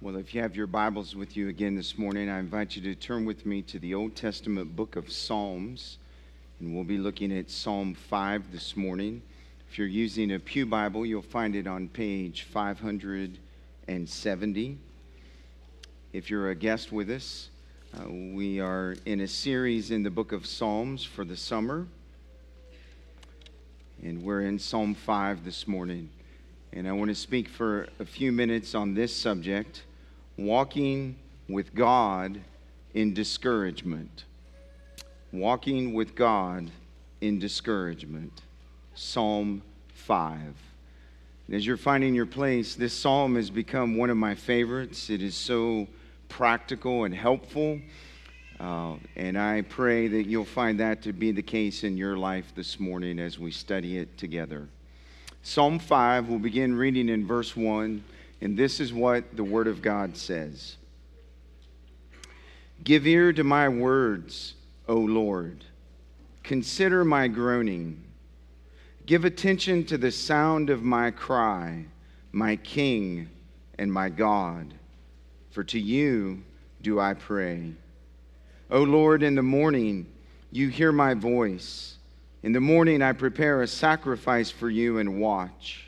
Well, if you have your Bibles with you again this morning, I invite you to turn with me to the Old Testament book of Psalms. And we'll be looking at Psalm 5 this morning. If you're using a Pew Bible, you'll find it on page 570. If you're a guest with us, uh, we are in a series in the book of Psalms for the summer. And we're in Psalm 5 this morning. And I want to speak for a few minutes on this subject walking with God in discouragement. Walking with God in discouragement. Psalm 5. As you're finding your place, this psalm has become one of my favorites. It is so practical and helpful. Uh, and I pray that you'll find that to be the case in your life this morning as we study it together. Psalm 5, we'll begin reading in verse 1. And this is what the Word of God says Give ear to my words, O Lord. Consider my groaning. Give attention to the sound of my cry, my King and my God. For to you do I pray. O Lord, in the morning you hear my voice. In the morning I prepare a sacrifice for you and watch.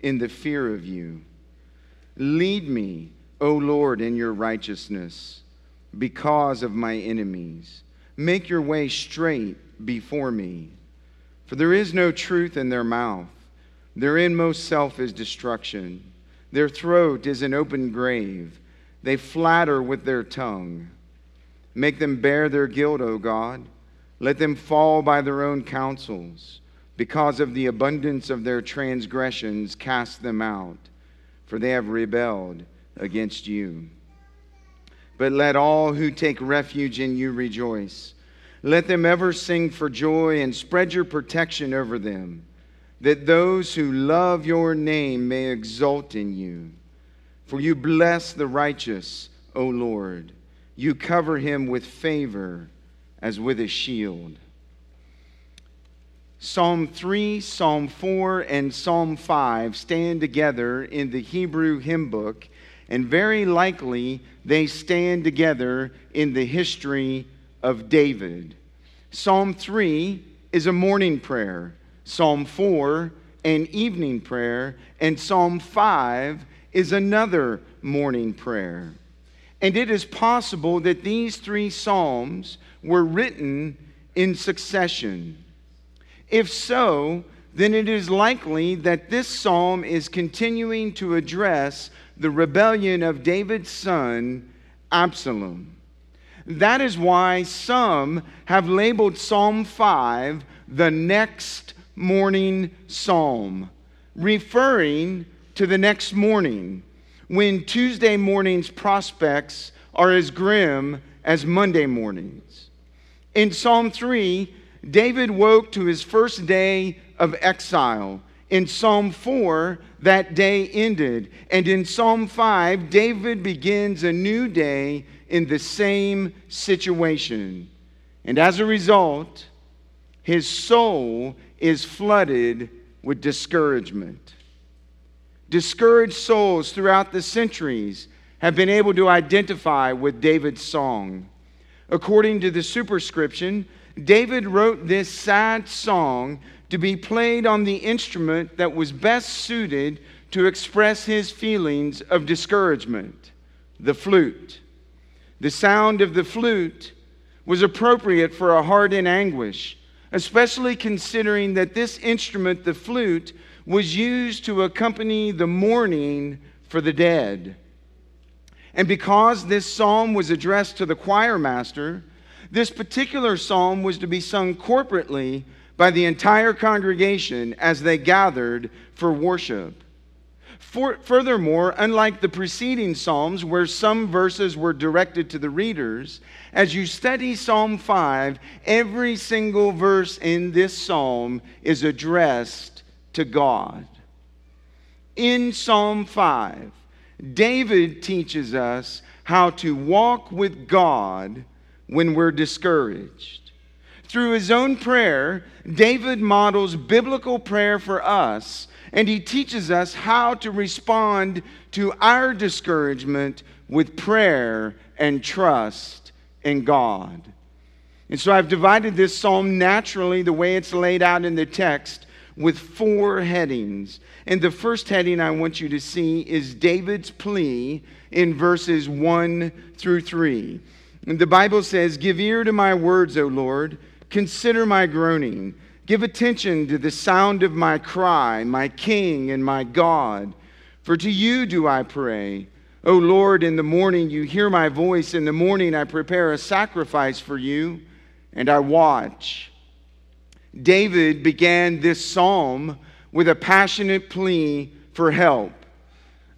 in the fear of you. Lead me, O Lord, in your righteousness because of my enemies. Make your way straight before me. For there is no truth in their mouth. Their inmost self is destruction. Their throat is an open grave. They flatter with their tongue. Make them bear their guilt, O God. Let them fall by their own counsels. Because of the abundance of their transgressions, cast them out, for they have rebelled against you. But let all who take refuge in you rejoice. Let them ever sing for joy and spread your protection over them, that those who love your name may exult in you. For you bless the righteous, O Lord. You cover him with favor as with a shield. Psalm 3, Psalm 4, and Psalm 5 stand together in the Hebrew hymn book, and very likely they stand together in the history of David. Psalm 3 is a morning prayer, Psalm 4, an evening prayer, and Psalm 5 is another morning prayer. And it is possible that these three Psalms were written in succession. If so, then it is likely that this psalm is continuing to address the rebellion of David's son, Absalom. That is why some have labeled Psalm 5 the next morning psalm, referring to the next morning when Tuesday morning's prospects are as grim as Monday mornings. In Psalm 3, David woke to his first day of exile. In Psalm 4, that day ended. And in Psalm 5, David begins a new day in the same situation. And as a result, his soul is flooded with discouragement. Discouraged souls throughout the centuries have been able to identify with David's song. According to the superscription, David wrote this sad song to be played on the instrument that was best suited to express his feelings of discouragement the flute. The sound of the flute was appropriate for a heart in anguish, especially considering that this instrument, the flute, was used to accompany the mourning for the dead. And because this psalm was addressed to the choir master, this particular psalm was to be sung corporately by the entire congregation as they gathered for worship. For, furthermore, unlike the preceding Psalms, where some verses were directed to the readers, as you study Psalm 5, every single verse in this psalm is addressed to God. In Psalm 5, David teaches us how to walk with God when we're discouraged. Through his own prayer, David models biblical prayer for us, and he teaches us how to respond to our discouragement with prayer and trust in God. And so I've divided this psalm naturally, the way it's laid out in the text, with four headings. And the first heading I want you to see is David's plea in verses 1 through 3. And the Bible says, Give ear to my words, O Lord. Consider my groaning. Give attention to the sound of my cry, my King and my God. For to you do I pray. O Lord, in the morning you hear my voice. In the morning I prepare a sacrifice for you, and I watch. David began this psalm with a passionate plea for help.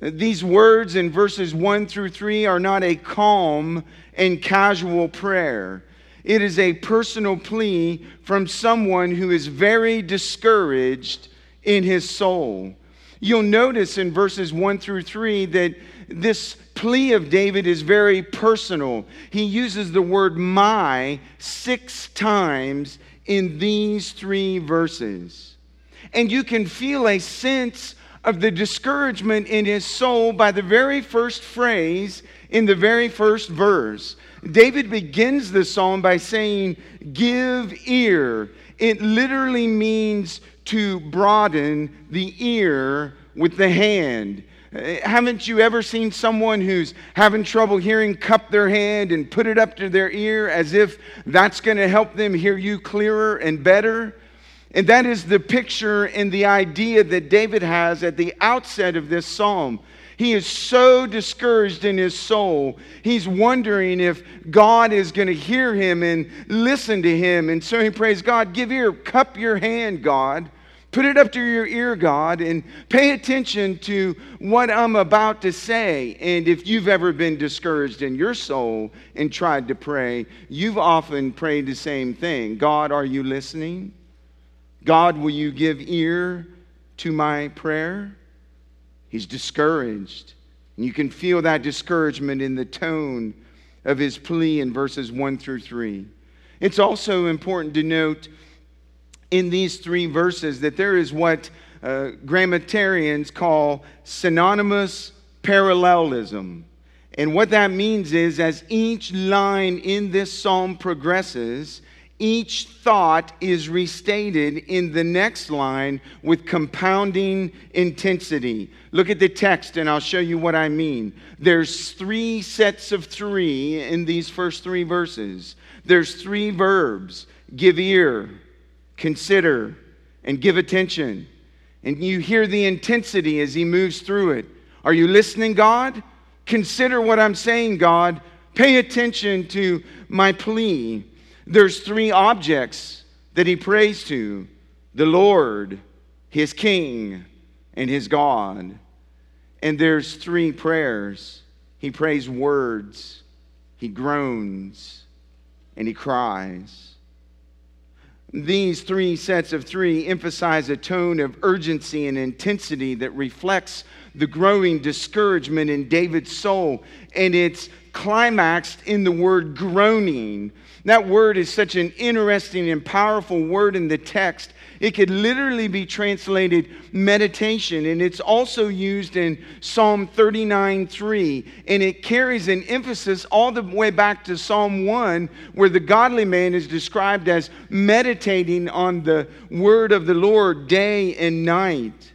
These words in verses 1 through 3 are not a calm and casual prayer. It is a personal plea from someone who is very discouraged in his soul. You'll notice in verses 1 through 3 that this plea of David is very personal. He uses the word my six times in these three verses. And you can feel a sense of the discouragement in his soul by the very first phrase in the very first verse. David begins the psalm by saying, Give ear. It literally means to broaden the ear with the hand. Haven't you ever seen someone who's having trouble hearing cup their hand and put it up to their ear as if that's going to help them hear you clearer and better? And that is the picture and the idea that David has at the outset of this psalm. He is so discouraged in his soul. He's wondering if God is going to hear him and listen to him. And so he prays, God, give ear, cup your hand, God. Put it up to your ear, God, and pay attention to what I'm about to say. And if you've ever been discouraged in your soul and tried to pray, you've often prayed the same thing God, are you listening? God, will you give ear to my prayer? He's discouraged. And you can feel that discouragement in the tone of his plea in verses 1 through 3. It's also important to note in these three verses that there is what uh, grammatarians call synonymous parallelism. And what that means is, as each line in this psalm progresses, each thought is restated in the next line with compounding intensity. Look at the text and I'll show you what I mean. There's three sets of three in these first three verses. There's three verbs give ear, consider, and give attention. And you hear the intensity as he moves through it. Are you listening, God? Consider what I'm saying, God. Pay attention to my plea. There's three objects that he prays to the Lord, his King, and his God. And there's three prayers. He prays words, he groans, and he cries. These three sets of three emphasize a tone of urgency and intensity that reflects the growing discouragement in David's soul, and it's climaxed in the word groaning. That word is such an interesting and powerful word in the text it could literally be translated meditation, and it's also used in Psalm 39 3. And it carries an emphasis all the way back to Psalm 1, where the godly man is described as meditating on the word of the Lord day and night.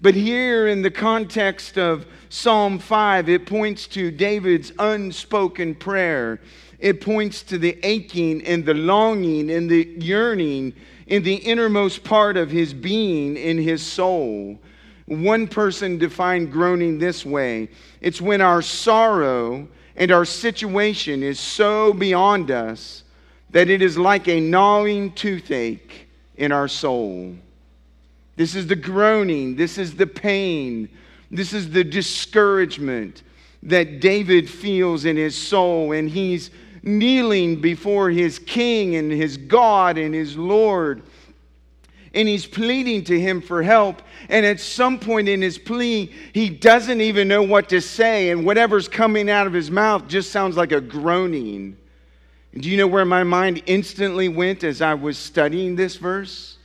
But here, in the context of Psalm 5, it points to David's unspoken prayer. It points to the aching and the longing and the yearning in the innermost part of his being, in his soul. One person defined groaning this way it's when our sorrow and our situation is so beyond us that it is like a gnawing toothache in our soul. This is the groaning, this is the pain This is the discouragement that David feels in his soul, and he's kneeling before his king and his God and his Lord. And he's pleading to him for help. And at some point in his plea, he doesn't even know what to say. And whatever's coming out of his mouth just sounds like a groaning. And do you know where my mind instantly went as I was studying this verse?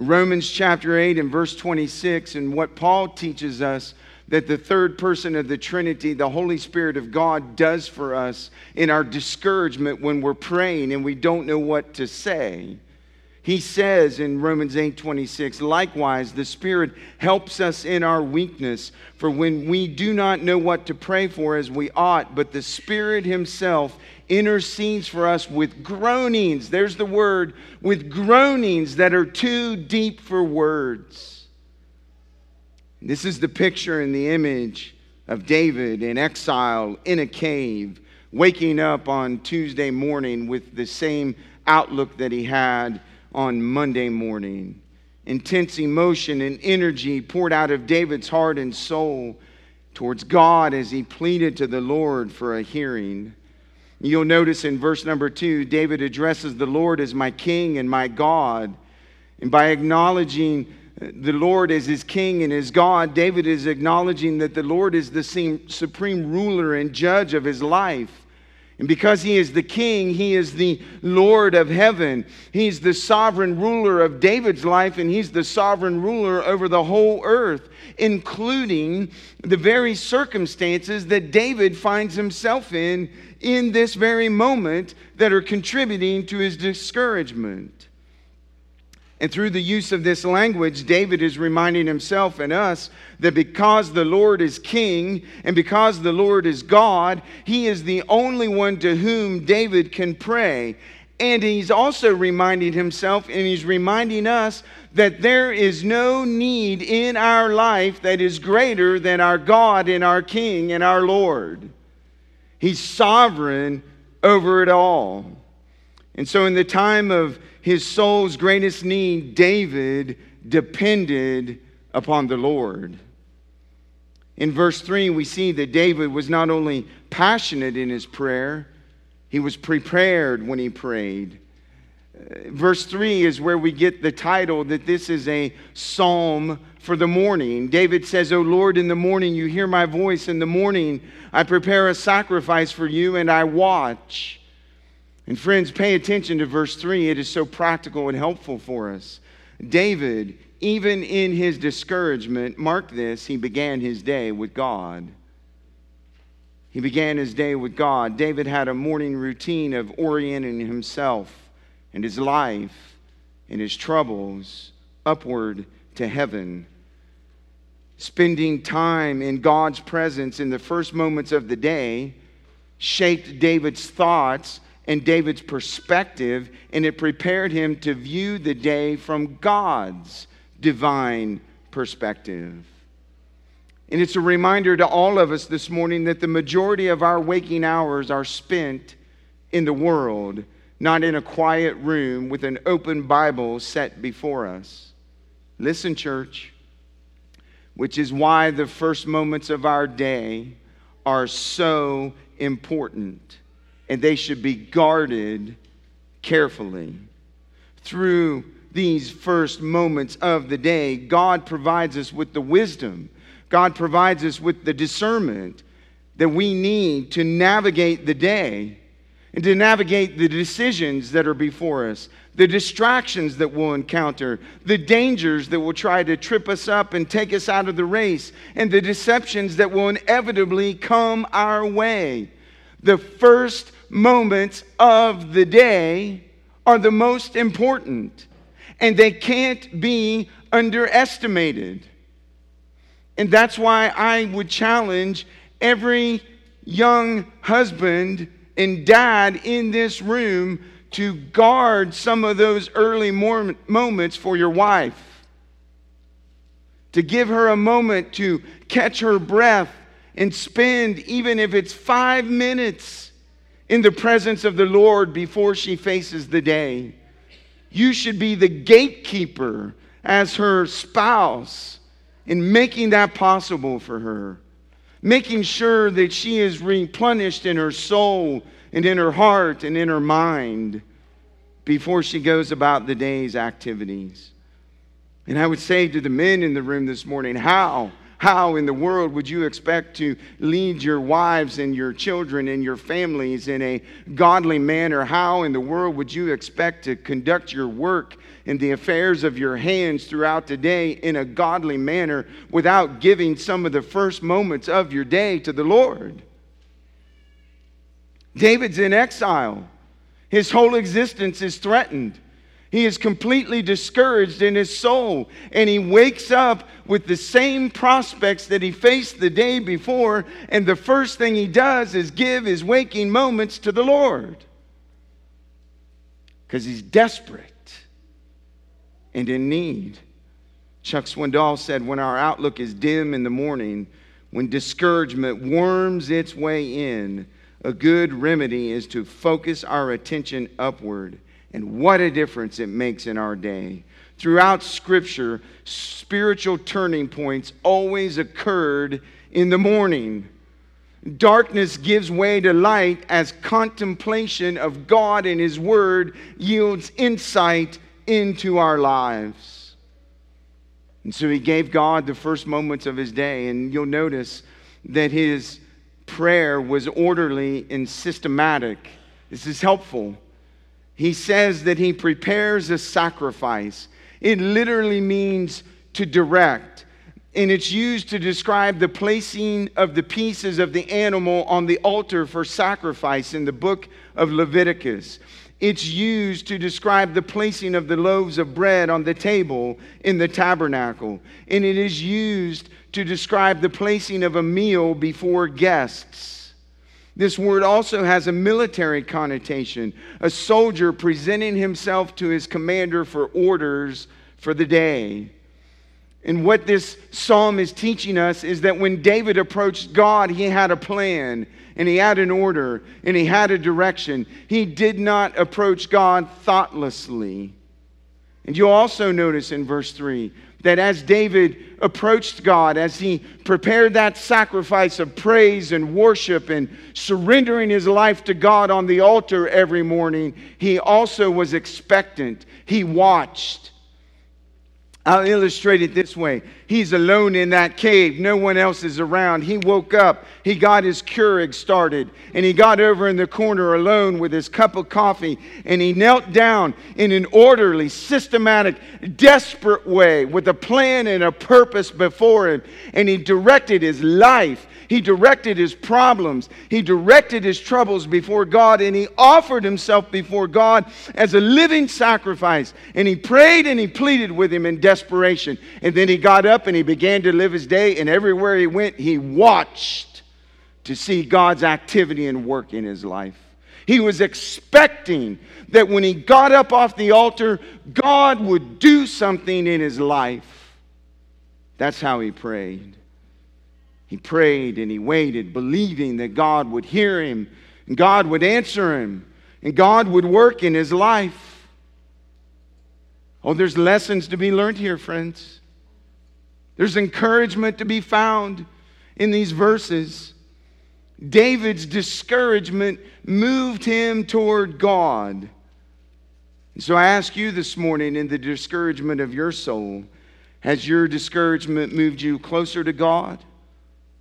Romans chapter 8 and verse 26, and what Paul teaches us that the third person of the Trinity, the Holy Spirit of God, does for us in our discouragement when we're praying and we don't know what to say. He says in Romans 8 26, likewise, the Spirit helps us in our weakness, for when we do not know what to pray for as we ought, but the Spirit Himself intercedes for us with groanings. There's the word, with groanings that are too deep for words. This is the picture and the image of David in exile in a cave, waking up on Tuesday morning with the same outlook that he had on Monday morning. Intense emotion and energy poured out of David's heart and soul towards God as he pleaded to the Lord for a hearing. You'll notice in verse number two, David addresses the Lord as my king and my God. And by acknowledging the Lord as his king and his God, David is acknowledging that the Lord is the supreme ruler and judge of his life. And because he is the king, he is the Lord of heaven. He's the sovereign ruler of David's life, and he's the sovereign ruler over the whole earth, including the very circumstances that David finds himself in in this very moment that are contributing to his discouragement. And through the use of this language, David is reminding himself and us that because the Lord is king and because the Lord is God, he is the only one to whom David can pray. And he's also reminding himself and he's reminding us that there is no need in our life that is greater than our God and our King and our Lord. He's sovereign over it all. And so, in the time of his soul's greatest need, David depended upon the Lord. In verse 3, we see that David was not only passionate in his prayer, he was prepared when he prayed. Uh, verse 3 is where we get the title that this is a psalm for the morning. David says, O Lord, in the morning you hear my voice. In the morning I prepare a sacrifice for you and I watch. And friends, pay attention to verse 3. It is so practical and helpful for us. David, even in his discouragement, mark this, he began his day with God. He began his day with God. David had a morning routine of orienting himself and his life and his troubles upward to heaven. Spending time in God's presence in the first moments of the day shaped David's thoughts and David's perspective, and it prepared him to view the day from God's divine perspective. And it's a reminder to all of us this morning that the majority of our waking hours are spent in the world, not in a quiet room with an open Bible set before us. Listen, church, which is why the first moments of our day are so important and they should be guarded carefully. Through these first moments of the day, God provides us with the wisdom, God provides us with the discernment that we need to navigate the day and to navigate the decisions that are before us, the distractions that we'll encounter, the dangers that will try to trip us up and take us out of the race, and the deceptions that will inevitably come our way. The first moments of the day are the most important, and they can't be underestimated. And that's why I would challenge every young husband and dad in this room to guard some of those early moments for your wife. To give her a moment to catch her breath and spend, even if it's five minutes, in the presence of the Lord before she faces the day. You should be the gatekeeper as her spouse in making that possible for her, making sure that she is replenished in her soul and in her heart and in her mind before she goes about the day's activities. And I would say to the men in the room this morning, how? How in the world would you expect to lead your wives and your children and your families in a godly manner? How in the world would you expect to conduct your work and the affairs of your hands throughout the day in a godly manner without giving some of the first moments of your day to the Lord? David's in exile, his whole existence is threatened. He is completely discouraged in his soul, and he wakes up with the same prospects that he faced the day before. And the first thing he does is give his waking moments to the Lord because he's desperate and in need. Chuck Swindoll said, When our outlook is dim in the morning, when discouragement worms its way in, a good remedy is to focus our attention upward and what a difference it makes in our day. Throughout Scripture, spiritual turning points always occurred in the morning. Darkness gives way to light as contemplation of God and His Word yields insight into our lives. And so He gave God the first moments of His day, and you'll notice that His prayer was orderly and systematic. This is helpful he says that he prepares a sacrifice. It literally means to direct, and it's used to describe the placing of the pieces of the animal on the altar for sacrifice in the book of Leviticus. It's used to describe the placing of the loaves of bread on the table in the tabernacle. And it is used to describe the placing of a meal before guests. This word also has a military connotation, a soldier presenting himself to his commander for orders for the day. And what this psalm is teaching us is that when David approached God, he had a plan and he had an order and he had a direction. He did not approach God thoughtlessly. And you'll also notice in verse 3 that as David approached God, as he prepared that sacrifice of praise and worship and surrendering his life to God on the altar every morning, he also was expectant. He watched. I'll illustrate it this way. He's alone in that cave. No one else is around. He woke up. He got his Keurig started. And he got over in the corner alone with his cup of coffee. And he knelt down in an orderly, systematic, desperate way with a plan and a purpose before him. And he directed his life he directed his problems, he directed his troubles before God, and he offered himself before God as a living sacrifice. And he prayed and he pleaded with him in desperation. And then he got up and he began to live his day, and everywhere he went, he watched to see God's activity and work in his life. He was expecting that when he got up off the altar, God would do something in his life. That's how he prayed. He prayed and he waited, believing that God would hear him and God would answer him and God would work in his life. Oh, there's lessons to be learned here, friends. There's encouragement to be found in these verses. David's discouragement moved him toward God. And So I ask you this morning, in the discouragement of your soul, has your discouragement moved you closer to God?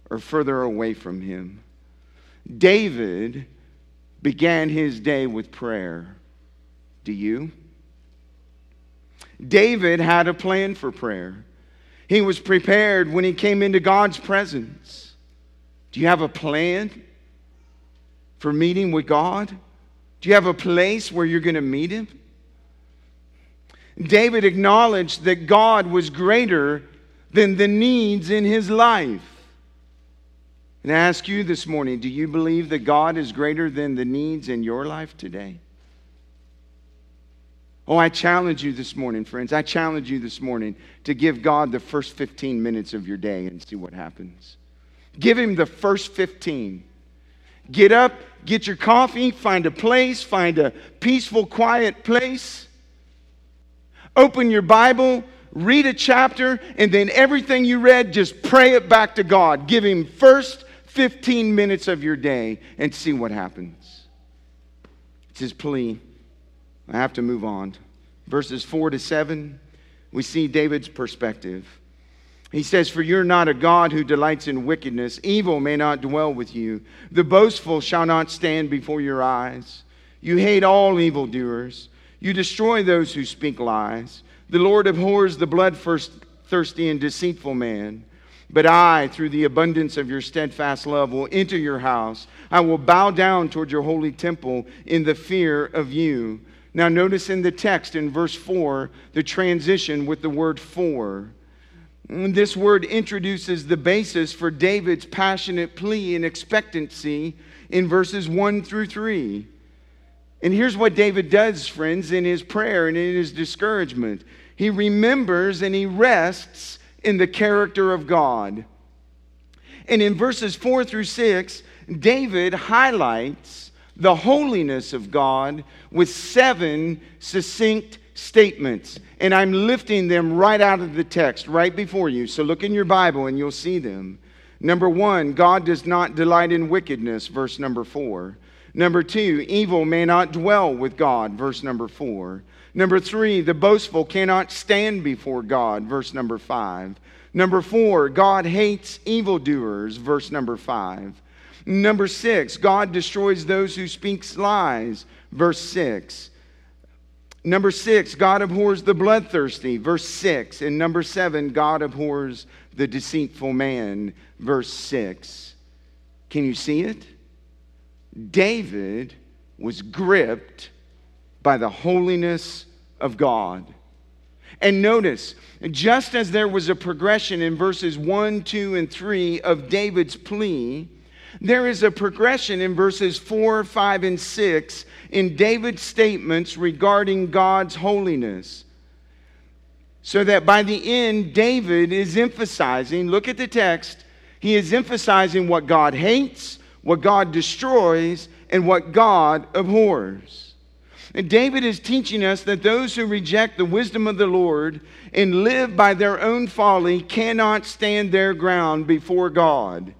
Or further away from him. David began his day with prayer. Do you? David had a plan for prayer. He was prepared when he came into God's presence. Do you have a plan for meeting with God? Do you have a place where you're going to meet him? David acknowledged that God was greater than the needs in his life. And I ask you this morning do you believe that God is greater than the needs in your life today? Oh, I challenge you this morning, friends. I challenge you this morning to give God the first 15 minutes of your day and see what happens. Give Him the first 15. Get up, get your coffee, find a place, find a peaceful, quiet place. Open your Bible, read a chapter, and then everything you read, just pray it back to God. Give Him first 15 minutes of your day and see what happens. It's His plea. I have to move on. Verses 4 to 7, we see David's perspective. He says, For you're not a God who delights in wickedness. Evil may not dwell with you. The boastful shall not stand before your eyes. You hate all evildoers. You destroy those who speak lies. The Lord abhors the bloodthirsty and deceitful man. But I, through the abundance of your steadfast love, will enter your house. I will bow down toward your holy temple in the fear of you. Now, notice in the text in verse 4 the transition with the word for. This word introduces the basis for David's passionate plea and expectancy in verses 1 through 3. And here's what David does, friends, in his prayer and in his discouragement he remembers and he rests in the character of God. And in verses 4 through 6, David highlights the holiness of God with seven succinct statements. And I'm lifting them right out of the text, right before you. So look in your Bible and you'll see them. Number one, God does not delight in wickedness, verse number four. Number two, evil may not dwell with God, verse number four. Number three, the boastful cannot stand before God, verse number five. Number four, God hates evildoers, verse number five. Number six, God destroys those who speak lies, verse six. Number six, God abhors the bloodthirsty, verse six. And number seven, God abhors the deceitful man, verse six. Can you see it? David was gripped by the holiness of God. And notice, just as there was a progression in verses 1, 2, and 3 of David's plea, there is a progression in verses 4, 5, and 6 in David's statements regarding God's holiness. So that by the end, David is emphasizing, look at the text, he is emphasizing what God hates, what God destroys, and what God abhors. And David is teaching us that those who reject the wisdom of the Lord and live by their own folly cannot stand their ground before God.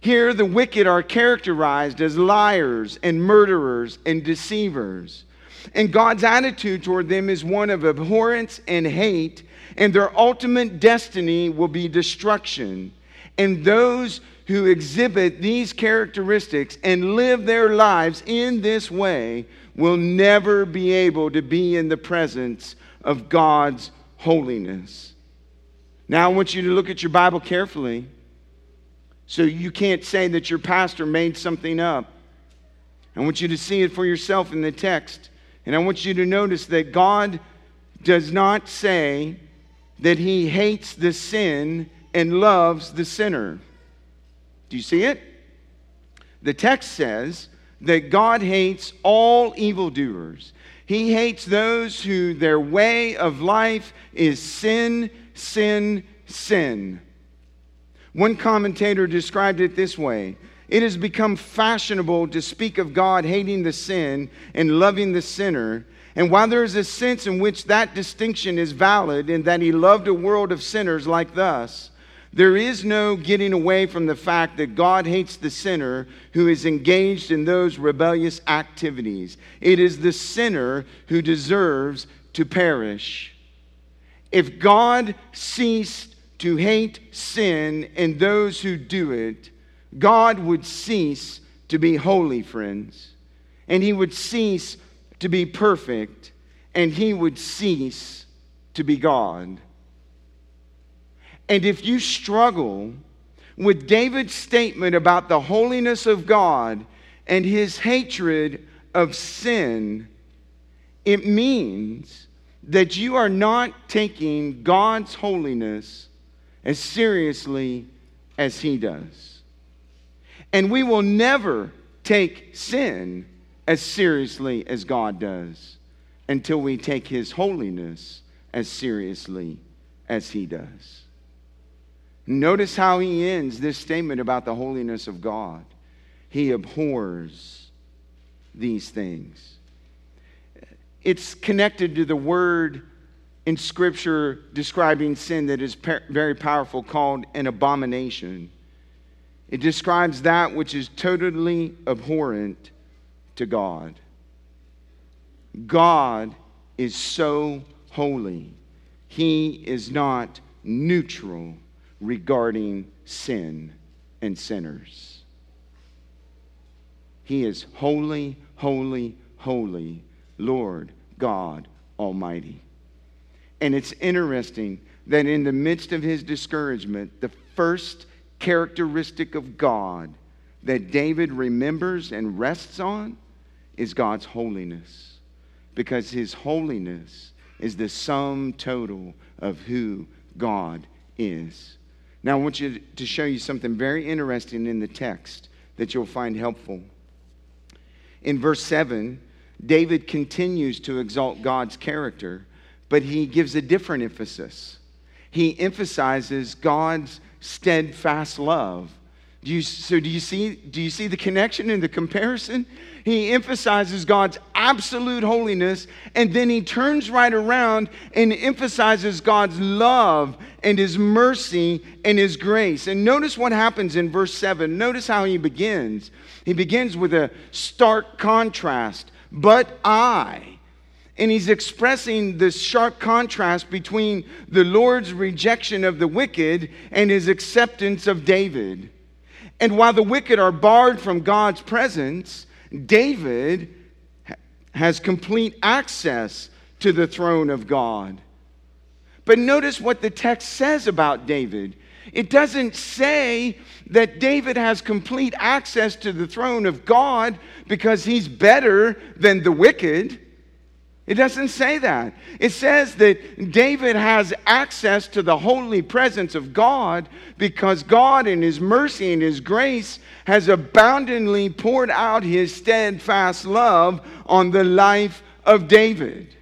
Here, the wicked are characterized as liars and murderers and deceivers. And God's attitude toward them is one of abhorrence and hate, and their ultimate destiny will be destruction. And those who exhibit these characteristics and live their lives in this way will never be able to be in the presence of God's holiness. Now, I want you to look at your Bible carefully so you can't say that your pastor made something up. I want you to see it for yourself in the text. And I want you to notice that God does not say that he hates the sin and loves the sinner. Do you see it? The text says that God hates all evildoers. He hates those who their way of life is sin, sin, sin. One commentator described it this way It has become fashionable to speak of God hating the sin and loving the sinner. And while there is a sense in which that distinction is valid in that he loved a world of sinners like us, there is no getting away from the fact that God hates the sinner who is engaged in those rebellious activities. It is the sinner who deserves to perish. If God ceased to hate sin and those who do it, God would cease to be holy, friends. And he would cease to be perfect, and he would cease to be God. And if you struggle with David's statement about the holiness of God and his hatred of sin, it means that you are not taking God's holiness as seriously as he does. And we will never take sin as seriously as God does until we take his holiness as seriously as he does. Notice how he ends this statement about the holiness of God. He abhors these things. It's connected to the word in Scripture describing sin that is very powerful called an abomination. It describes that which is totally abhorrent to God. God is so holy, He is not neutral regarding sin and sinners. He is holy, holy, holy, Lord God Almighty. And it's interesting that in the midst of his discouragement, the first characteristic of God that David remembers and rests on is God's holiness. Because his holiness is the sum total of who God is. Now, I want you to show you something very interesting in the text that you'll find helpful. In verse 7, David continues to exalt God's character, but he gives a different emphasis. He emphasizes God's steadfast love. Do you, so do you see do you see the connection and the comparison? He emphasizes God's absolute holiness and then he turns right around and emphasizes God's love and his mercy and his grace. And notice what happens in verse 7. Notice how he begins. He begins with a stark contrast. But I and he's expressing this sharp contrast between the Lord's rejection of the wicked and his acceptance of David. And while the wicked are barred from God's presence, David has complete access to the throne of God. But notice what the text says about David. It doesn't say that David has complete access to the throne of God because he's better than the wicked. It doesn't say that. It says that David has access to the holy presence of God because God, in His mercy and His grace, has abundantly poured out His steadfast love on the life of David.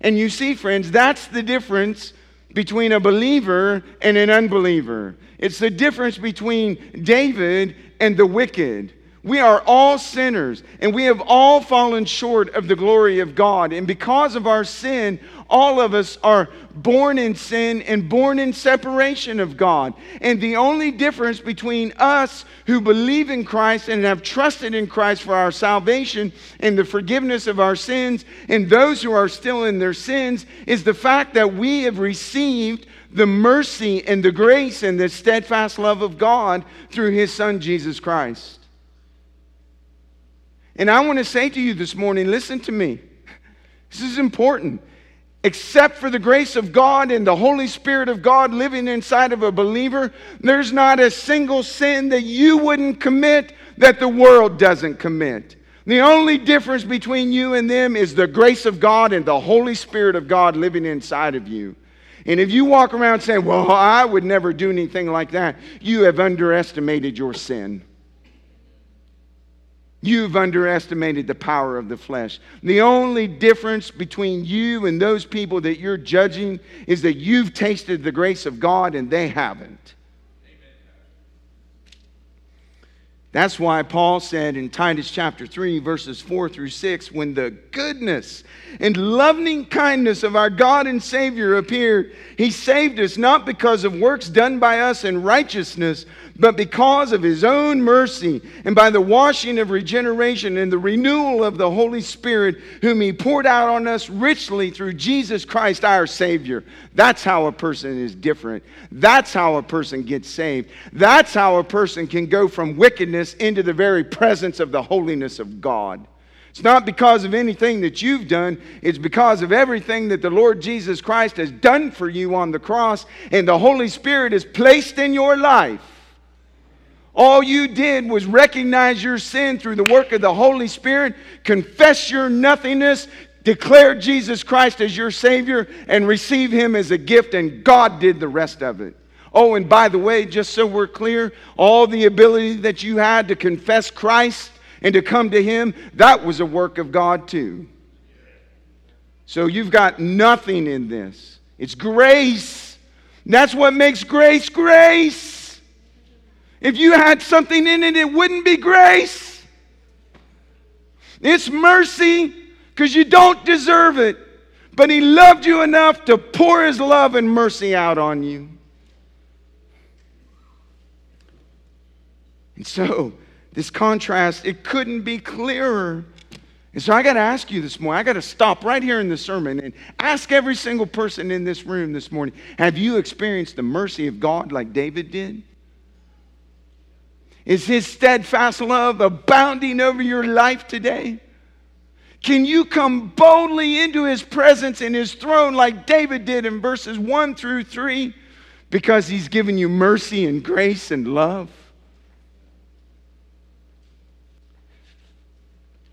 And you see, friends, that's the difference between a believer and an unbeliever. It's the difference between David and the wicked. We are all sinners, and we have all fallen short of the glory of God. And because of our sin, all of us are born in sin and born in separation of God. And the only difference between us who believe in Christ and have trusted in Christ for our salvation and the forgiveness of our sins, and those who are still in their sins, is the fact that we have received the mercy and the grace and the steadfast love of God through His Son, Jesus Christ. And I want to say to you this morning listen to me. This is important. Except for the grace of God and the Holy Spirit of God living inside of a believer, there's not a single sin that you wouldn't commit that the world doesn't commit. The only difference between you and them is the grace of God and the Holy Spirit of God living inside of you. And if you walk around saying, Well, I would never do anything like that, you have underestimated your sin. You've underestimated the power of the flesh. The only difference between you and those people that you're judging is that you've tasted the grace of God and they haven't. That's why Paul said in Titus chapter 3, verses 4 through 6, when the goodness and loving kindness of our God and Savior appeared, he saved us not because of works done by us in righteousness, but because of his own mercy and by the washing of regeneration and the renewal of the Holy Spirit, whom he poured out on us richly through Jesus Christ our Savior. That's how a person is different. That's how a person gets saved. That's how a person can go from wickedness into the very presence of the holiness of God. It's not because of anything that you've done, it's because of everything that the Lord Jesus Christ has done for you on the cross and the Holy Spirit is placed in your life. All you did was recognize your sin through the work of the Holy Spirit, confess your nothingness, declare Jesus Christ as your Savior, and receive Him as a gift, and God did the rest of it. Oh, and by the way, just so we're clear, all the ability that you had to confess Christ and to come to Him, that was a work of God too. So you've got nothing in this. It's grace. That's what makes grace grace. If you had something in it, it wouldn't be grace. It's mercy because you don't deserve it. but He loved you enough to pour His love and mercy out on you. And so, this contrast, it couldn't be clearer. And so I got to ask you this morning, I got to stop right here in the sermon and ask every single person in this room this morning have you experienced the mercy of God like David did? Is his steadfast love abounding over your life today? Can you come boldly into his presence in his throne like David did in verses 1 through 3 because he's given you mercy and grace and love?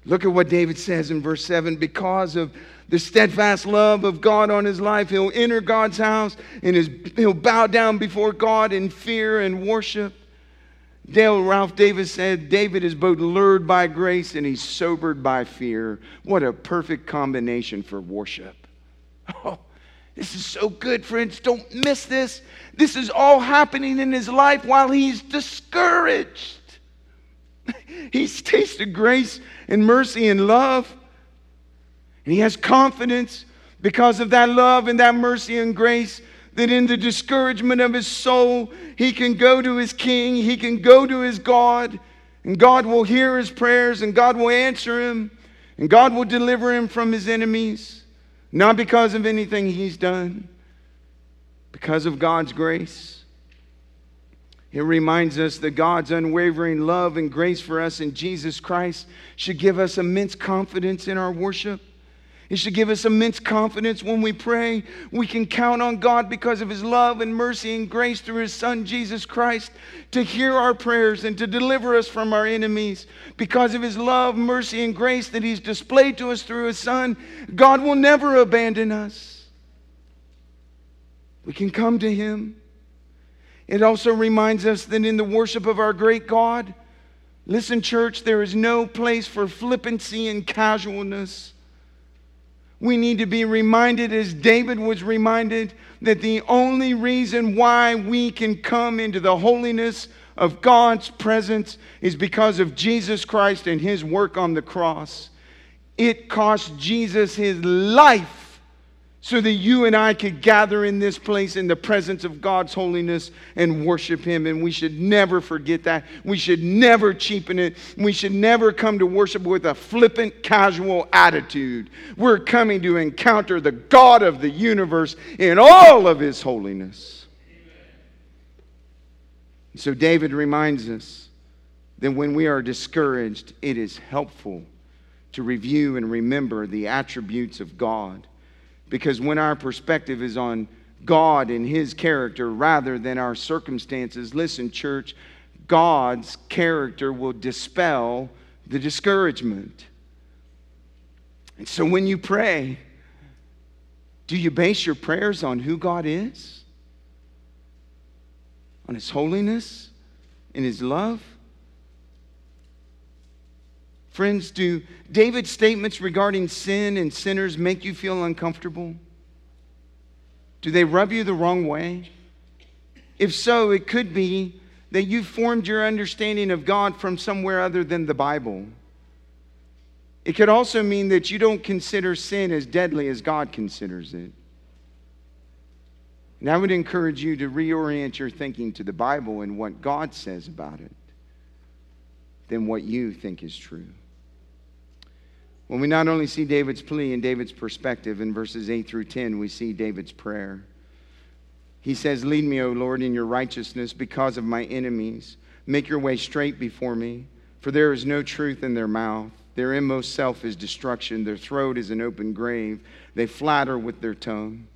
Look at what David says in verse 7 because of the steadfast love of God on his life, he'll enter God's house and his, he'll bow down before God in fear and worship. Dale Ralph Davis said, David is both lured by grace and he's sobered by fear. What a perfect combination for worship. Oh, this is so good, friends. Don't miss this. This is all happening in his life while he's discouraged. he's tasted grace and mercy and love. And he has confidence because of that love and that mercy and grace that in the discouragement of his soul, he can go to his king, he can go to his God, and God will hear his prayers, and God will answer him, and God will deliver him from his enemies, not because of anything he's done, because of God's grace. It reminds us that God's unwavering love and grace for us in Jesus Christ should give us immense confidence in our worship. It should give us immense confidence when we pray. We can count on God because of His love and mercy and grace through His Son, Jesus Christ, to hear our prayers and to deliver us from our enemies. Because of His love, mercy, and grace that He's displayed to us through His Son, God will never abandon us. We can come to Him. It also reminds us that in the worship of our great God, listen, church, there is no place for flippancy and casualness. We need to be reminded, as David was reminded, that the only reason why we can come into the holiness of God's presence is because of Jesus Christ and his work on the cross. It cost Jesus his life so that you and I could gather in this place in the presence of God's holiness and worship Him. And we should never forget that. We should never cheapen it. We should never come to worship with a flippant, casual attitude. We're coming to encounter the God of the universe in all of His holiness. So David reminds us that when we are discouraged, it is helpful to review and remember the attributes of God because when our perspective is on God and His character rather than our circumstances, listen, church, God's character will dispel the discouragement. And so when you pray, do you base your prayers on who God is? On His holiness and His love? Friends, do David's statements regarding sin and sinners make you feel uncomfortable? Do they rub you the wrong way? If so, it could be that you formed your understanding of God from somewhere other than the Bible. It could also mean that you don't consider sin as deadly as God considers it. And I would encourage you to reorient your thinking to the Bible and what God says about it than what you think is true. When we not only see David's plea and David's perspective in verses 8 through 10, we see David's prayer. He says, Lead me, O Lord, in your righteousness because of my enemies. Make your way straight before me, for there is no truth in their mouth. Their inmost self is destruction. Their throat is an open grave. They flatter with their tongue.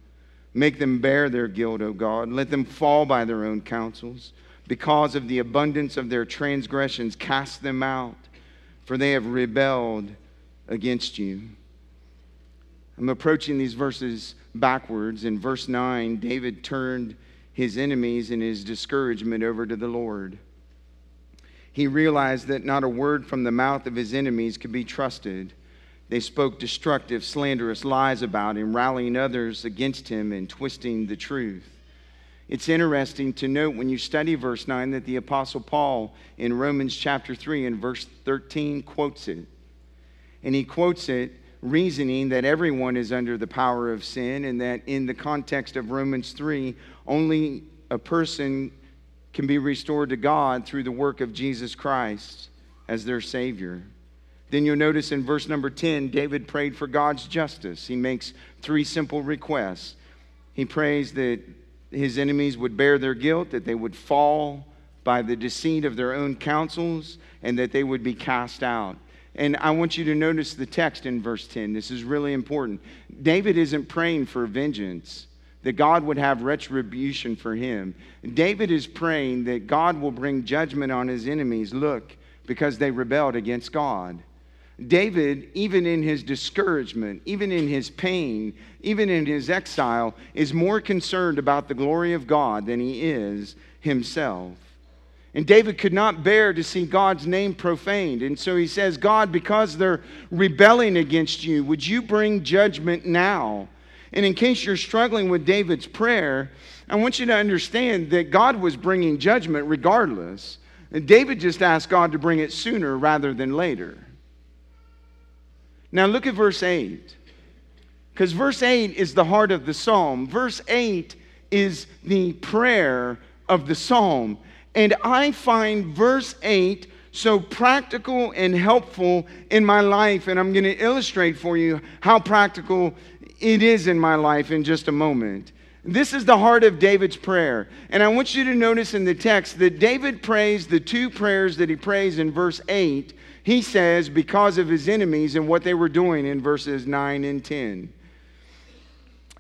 Make them bear their guilt, O God. Let them fall by their own counsels. Because of the abundance of their transgressions, cast them out, for they have rebelled against you. I'm approaching these verses backwards. In verse 9, David turned his enemies and his discouragement over to the Lord. He realized that not a word from the mouth of his enemies could be trusted. They spoke destructive, slanderous lies about him, rallying others against him and twisting the truth. It's interesting to note when you study verse 9 that the Apostle Paul in Romans chapter 3 and verse 13 quotes it and he quotes it reasoning that everyone is under the power of sin, and that in the context of Romans 3, only a person can be restored to God through the work of Jesus Christ as their Savior. Then you'll notice in verse number 10, David prayed for God's justice. He makes three simple requests. He prays that his enemies would bear their guilt, that they would fall by the deceit of their own counsels, and that they would be cast out. And I want you to notice the text in verse 10. This is really important. David isn't praying for vengeance, that God would have retribution for him. David is praying that God will bring judgment on his enemies, look, because they rebelled against God. David, even in his discouragement, even in his pain, even in his exile, is more concerned about the glory of God than he is himself. And David could not bear to see God's name profaned. And so he says, God, because they're rebelling against you, would you bring judgment now? And in case you're struggling with David's prayer, I want you to understand that God was bringing judgment regardless. And David just asked God to bring it sooner rather than later. Now look at verse 8. Because verse 8 is the heart of the psalm. Verse 8 is the prayer of the psalm. And I find verse 8 so practical and helpful in my life. And I'm going to illustrate for you how practical it is in my life in just a moment. This is the heart of David's prayer. And I want you to notice in the text that David prays the two prayers that he prays in verse 8. He says, because of his enemies and what they were doing in verses 9 and 10.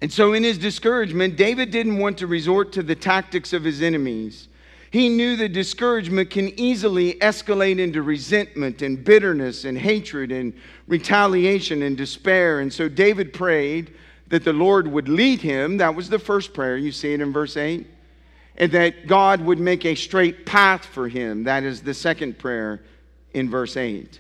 And so, in his discouragement, David didn't want to resort to the tactics of his enemies. He knew that discouragement can easily escalate into resentment and bitterness and hatred and retaliation and despair. And so David prayed that the Lord would lead him. That was the first prayer. You see it in verse 8. And that God would make a straight path for him. That is the second prayer in verse 8.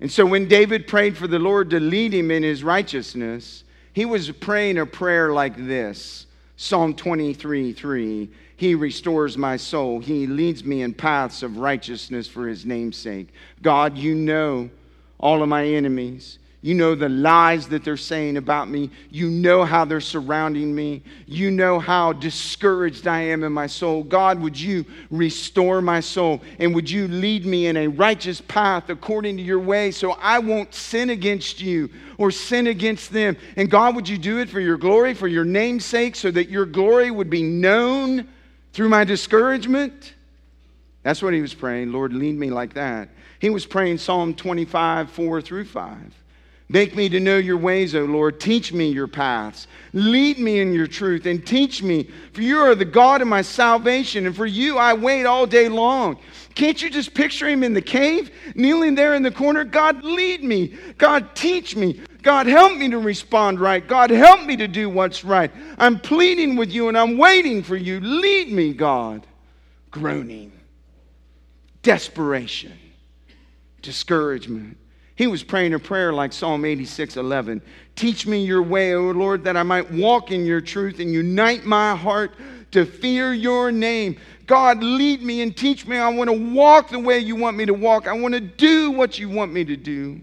And so when David prayed for the Lord to lead him in his righteousness, he was praying a prayer like this Psalm 23 3. He restores my soul. He leads me in paths of righteousness for his name's sake. God, you know all of my enemies. You know the lies that they're saying about me. You know how they're surrounding me. You know how discouraged I am in my soul. God, would you restore my soul and would you lead me in a righteous path according to your way so I won't sin against you or sin against them? And God, would you do it for your glory, for your name's sake, so that your glory would be known through my discouragement? That's what he was praying. Lord, lead me like that. He was praying Psalm 25, 4 through 5. Make me to know your ways, O Lord. Teach me your paths. Lead me in your truth and teach me. For you are the God of my salvation, and for you I wait all day long. Can't you just picture him in the cave, kneeling there in the corner? God, lead me. God, teach me. God, help me to respond right. God, help me to do what's right. I'm pleading with you and I'm waiting for you. Lead me, God. Groaning, desperation, discouragement. He was praying a prayer like Psalm 86 11. Teach me your way, O Lord, that I might walk in your truth and unite my heart to fear your name. God, lead me and teach me. I want to walk the way you want me to walk. I want to do what you want me to do.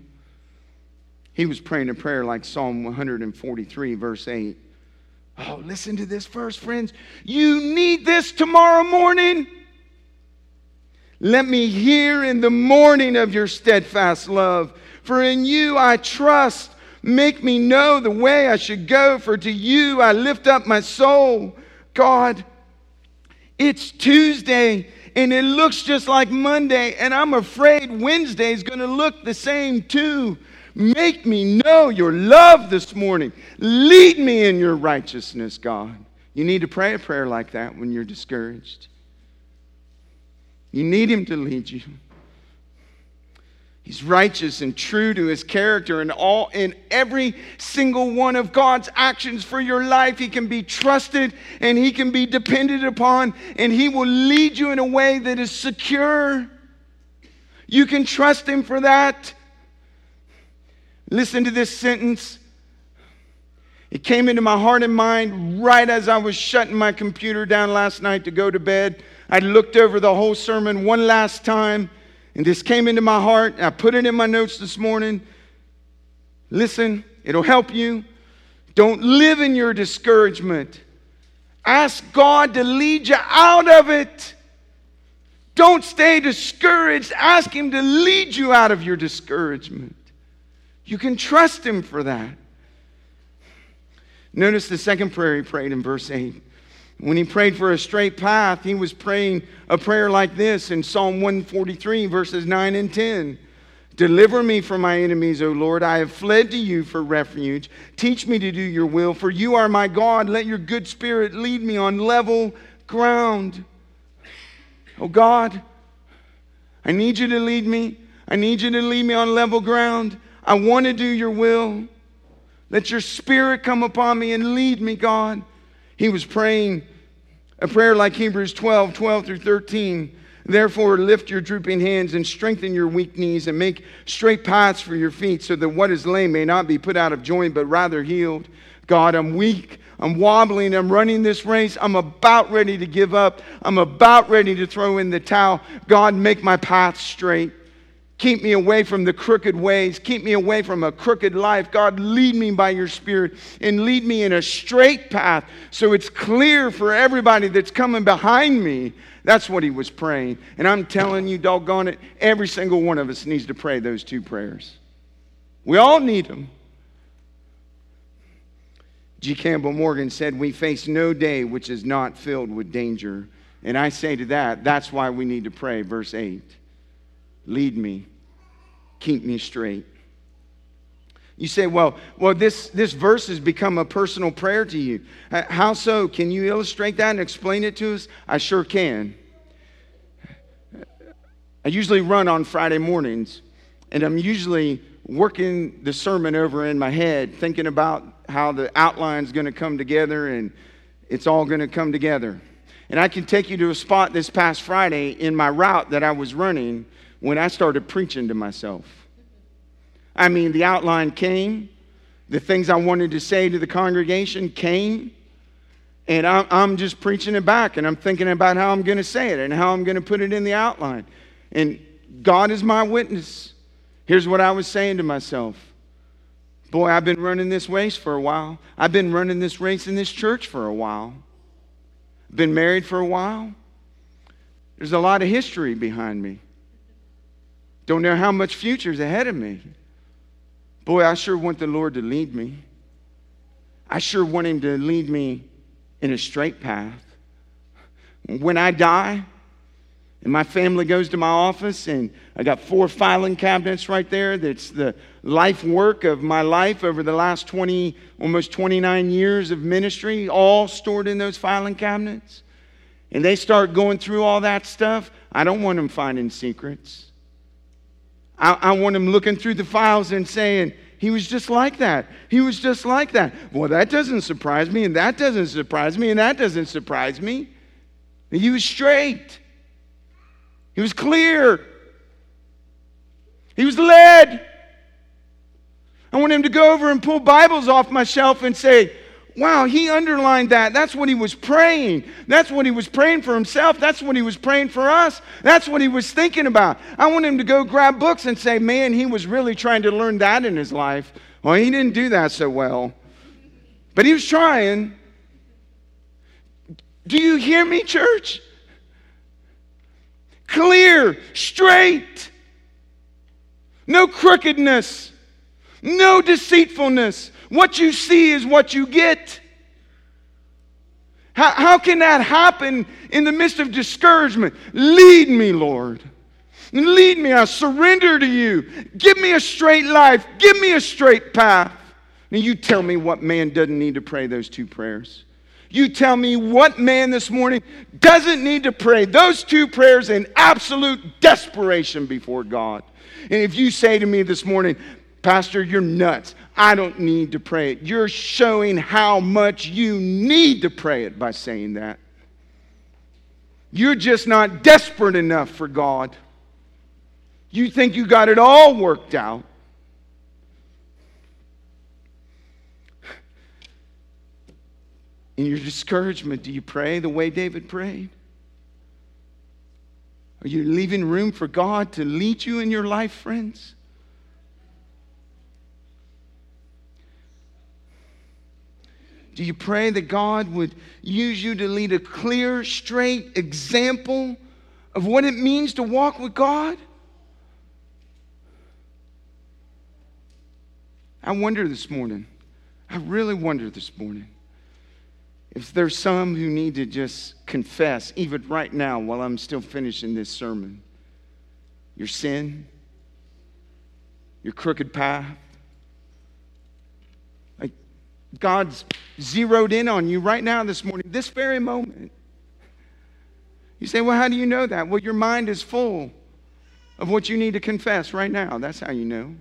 He was praying a prayer like Psalm 143, verse 8. Oh, listen to this verse, friends. You need this tomorrow morning. Let me hear in the morning of your steadfast love, for in you I trust. Make me know the way I should go, for to you I lift up my soul. God, it's Tuesday and it looks just like Monday, and I'm afraid Wednesday is going to look the same too. Make me know your love this morning. Lead me in your righteousness, God. You need to pray a prayer like that when you're discouraged. You need Him to lead you. He's righteous and true to his character and all in every single one of God's actions for your life. He can be trusted and he can be depended upon and he will lead you in a way that is secure. You can trust him for that. Listen to this sentence. It came into my heart and mind right as I was shutting my computer down last night to go to bed. I looked over the whole sermon one last time and this came into my heart. I put it in my notes this morning. Listen, it'll help you. Don't live in your discouragement. Ask God to lead you out of it. Don't stay discouraged. Ask Him to lead you out of your discouragement. You can trust Him for that. Notice the second prayer he prayed in verse 8. When he prayed for a straight path, he was praying a prayer like this in Psalm 143, verses 9 and 10. Deliver me from my enemies, O Lord. I have fled to you for refuge. Teach me to do your will, for you are my God. Let your good spirit lead me on level ground. Oh God, I need you to lead me. I need you to lead me on level ground. I want to do your will. Let your spirit come upon me and lead me, God. He was praying a prayer like Hebrews 12, 12 through 13. Therefore, lift your drooping hands and strengthen your weak knees and make straight paths for your feet so that what is lame may not be put out of joint but rather healed. God, I'm weak. I'm wobbling. I'm running this race. I'm about ready to give up. I'm about ready to throw in the towel. God, make my path straight. Keep me away from the crooked ways. Keep me away from a crooked life. God, lead me by your Spirit and lead me in a straight path so it's clear for everybody that's coming behind me that's what he was praying. And I'm telling you, doggone it, every single one of us needs to pray those two prayers. We all need them. G. Campbell Morgan said, We face no day which is not filled with danger. And I say to that, that's why we need to pray. Verse 8 Lead me, keep me straight. You say, well, well this, this verse has become a personal prayer to you. How so? Can you illustrate that and explain it to us? I sure can. I usually run on Friday mornings, and I'm usually working the sermon over in my head, thinking about how the outline's going to come together and it's all going to come together. And I can take you to a spot this past Friday in my route that I was running when I started preaching to myself. I mean, the outline came, the things I wanted to say to the congregation came, and I'm, just preaching it back, and I'm thinking about how I'm going to say it and how I'm going to put it in the outline. And God is my witness. Here's what I was saying to myself Boy, I've been running this race for a while. I've been running this race in this church for a while. Been married for a while. There's a lot of history behind me. Don't know how much future's ahead of me. Boy, I sure want the Lord to lead me. I sure want Him to lead me in a straight path. When I die, and my family goes to my office, and I got four filing cabinets right there. That's the life work of my life over the last 20, almost 29 years of ministry, all stored in those filing cabinets. And they start going through all that stuff. I don't want them finding secrets. I, I want him looking through the files and saying, he was just like that. He was just like that. Well, that doesn't surprise me, and that doesn't surprise me, and that doesn't surprise me. He was straight. He was clear. He was led. I want him to go over and pull Bibles off my shelf and say, Wow, he underlined that. That's what he was praying. That's what he was praying for himself. That's what he was praying for us. That's what he was thinking about. I want him to go grab books and say, man, he was really trying to learn that in his life. Well, he didn't do that so well, but he was trying. Do you hear me, church? Clear, straight, no crookedness, no deceitfulness what you see is what you get. How, how can that happen in the midst of discouragement? Lead me, Lord. Lead me. I surrender to you. Give me a straight life. Give me a straight path. Now, you tell me what man doesn't need to pray those two prayers. You tell me what man this morning doesn't need to pray those two prayers in absolute desperation before God. And if you say to me this morning, Pastor, you're nuts. I don't need to pray it. You're showing how much you need to pray it by saying that. You're just not desperate enough for God. You think you got it all worked out. In your discouragement, do you pray the way David prayed? Are you leaving room for God to lead you in your life, friends? Do you pray that God would use you to lead a clear, straight example of what it means to walk with God? I wonder this morning, I really wonder this morning if there's some who need to just confess, even right now while I'm still finishing this sermon, your sin, your crooked path. God's zeroed in on you right now this morning, this very moment. You say, Well, how do you know that? Well, your mind is full of what you need to confess right now. That's how you know.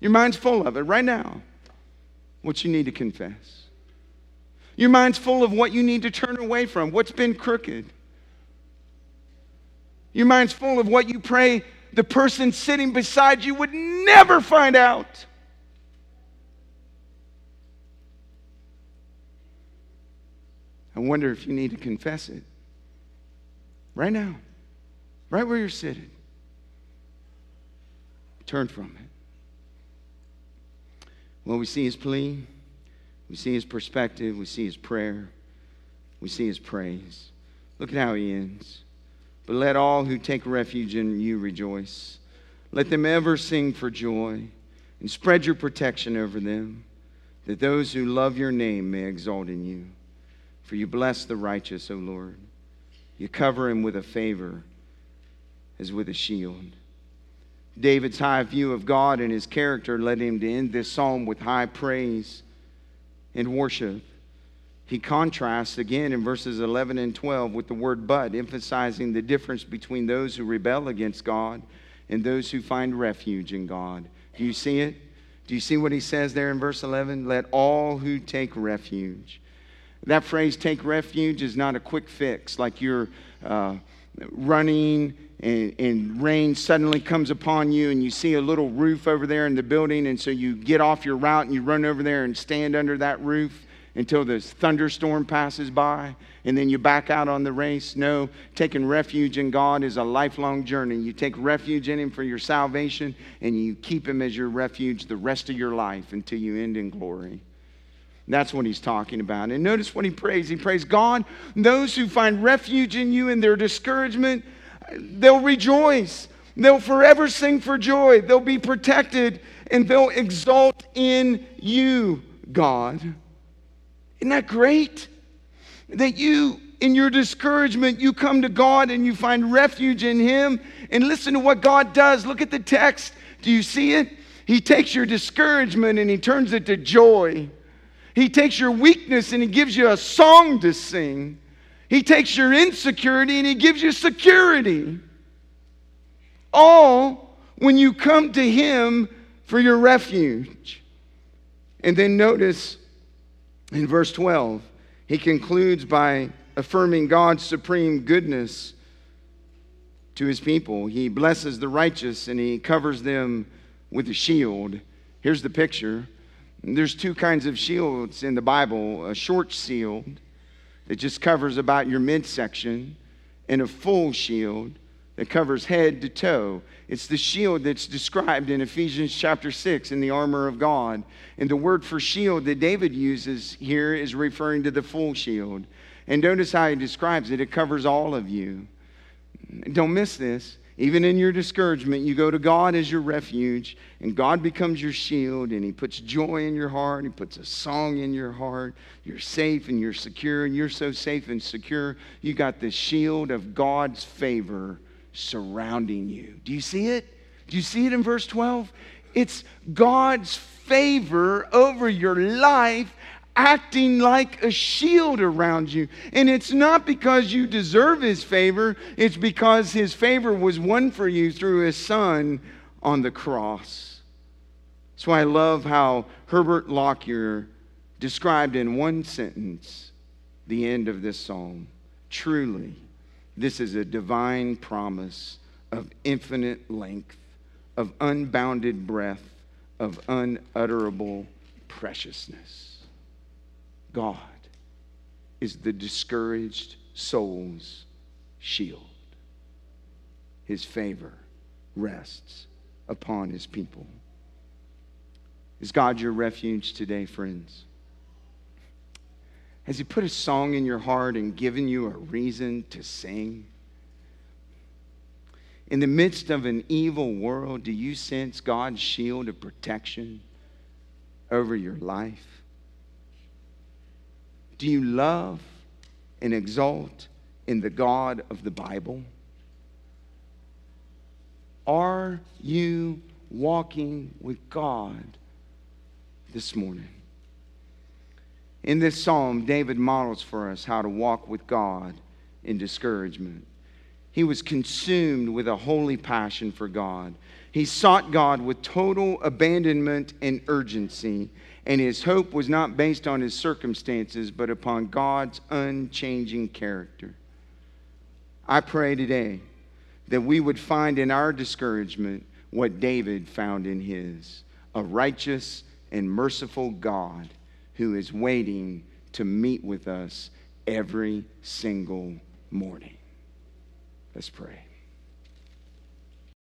Your mind's full of it right now, what you need to confess. Your mind's full of what you need to turn away from, what's been crooked. Your mind's full of what you pray the person sitting beside you would never find out. I wonder if you need to confess it right now, right where you're sitting. Turn from it. Well, we see his plea. We see his perspective, we see his prayer, we see his praise. Look at how he ends. But let all who take refuge in you rejoice. Let them ever sing for joy and spread your protection over them, that those who love your name may exalt in you. For you bless the righteous, O Lord. You cover him with a favor as with a shield. David's high view of God and his character led him to end this psalm with high praise and worship. He contrasts again in verses 11 and 12 with the word but, emphasizing the difference between those who rebel against God and those who find refuge in God. Do you see it? Do you see what he says there in verse 11? Let all who take refuge. That phrase, take refuge, is not a quick fix, like you're uh, running and, and, rain suddenly comes upon you and you see a little roof over there in the building. And so you get off your route and you run over there and stand under that roof until the thunderstorm passes by. And then you back out on the race. No taking refuge in god is a lifelong journey. You take refuge in him for your salvation and you keep him as your refuge the rest of your life until you end in glory that's what he's talking about. And notice what he prays. He prays, God, those who find refuge in you in their discouragement, they'll rejoice. They'll forever sing for joy. They'll be protected and they'll exult in you, God. Isn't that great? That you, in your discouragement, you come to God and you find refuge in Him. And listen to what God does. Look at the text. Do you see it? He takes your discouragement and He turns it to joy. He takes your weakness and He gives you a song to sing. He takes your insecurity and He gives you security. All when you come to Him for your refuge. And then notice in verse 12, he concludes by affirming God's supreme goodness to his people. He blesses the righteous and he covers them with a shield. Here's the picture. There's two kinds of shields in the Bible a short shield that just covers about your midsection, and a full shield that covers head to toe. It's the shield that's described in Ephesians chapter 6 in the armor of God. And the word for shield that David uses here is referring to the full shield. And notice how he describes it it covers all of you. Don't miss this. Even in your discouragement, you go to God as your refuge, and God becomes your shield, and He puts joy in your heart. He puts a song in your heart. You're safe and you're secure, and you're so safe and secure. You got the shield of God's favor surrounding you. Do you see it? Do you see it in verse 12? It's God's favor over your life acting like a shield around you. And it's not because you deserve his favor, it's because his favor was won for you through his son on the cross. That's why I love how Herbert Lockyer described in one sentence the end of this psalm. Truly, this is a divine promise of infinite length, of unbounded breadth, of unutterable preciousness. God is the discouraged soul's shield. His favor rests upon his people. Is God your refuge today, friends? Has He put a song in your heart and given you a reason to sing? In the midst of an evil world, do you sense God's shield of protection over your life? Do you love and exalt in the God of the Bible? Are you walking with God this morning? In this psalm, David models for us how to walk with God in discouragement. He was consumed with a holy passion for God. He sought God with total abandonment and urgency, and his hope was not based on his circumstances, but upon God's unchanging character. I pray today that we would find in our discouragement what David found in his a righteous and merciful God who is waiting to meet with us every single morning. Let's pray.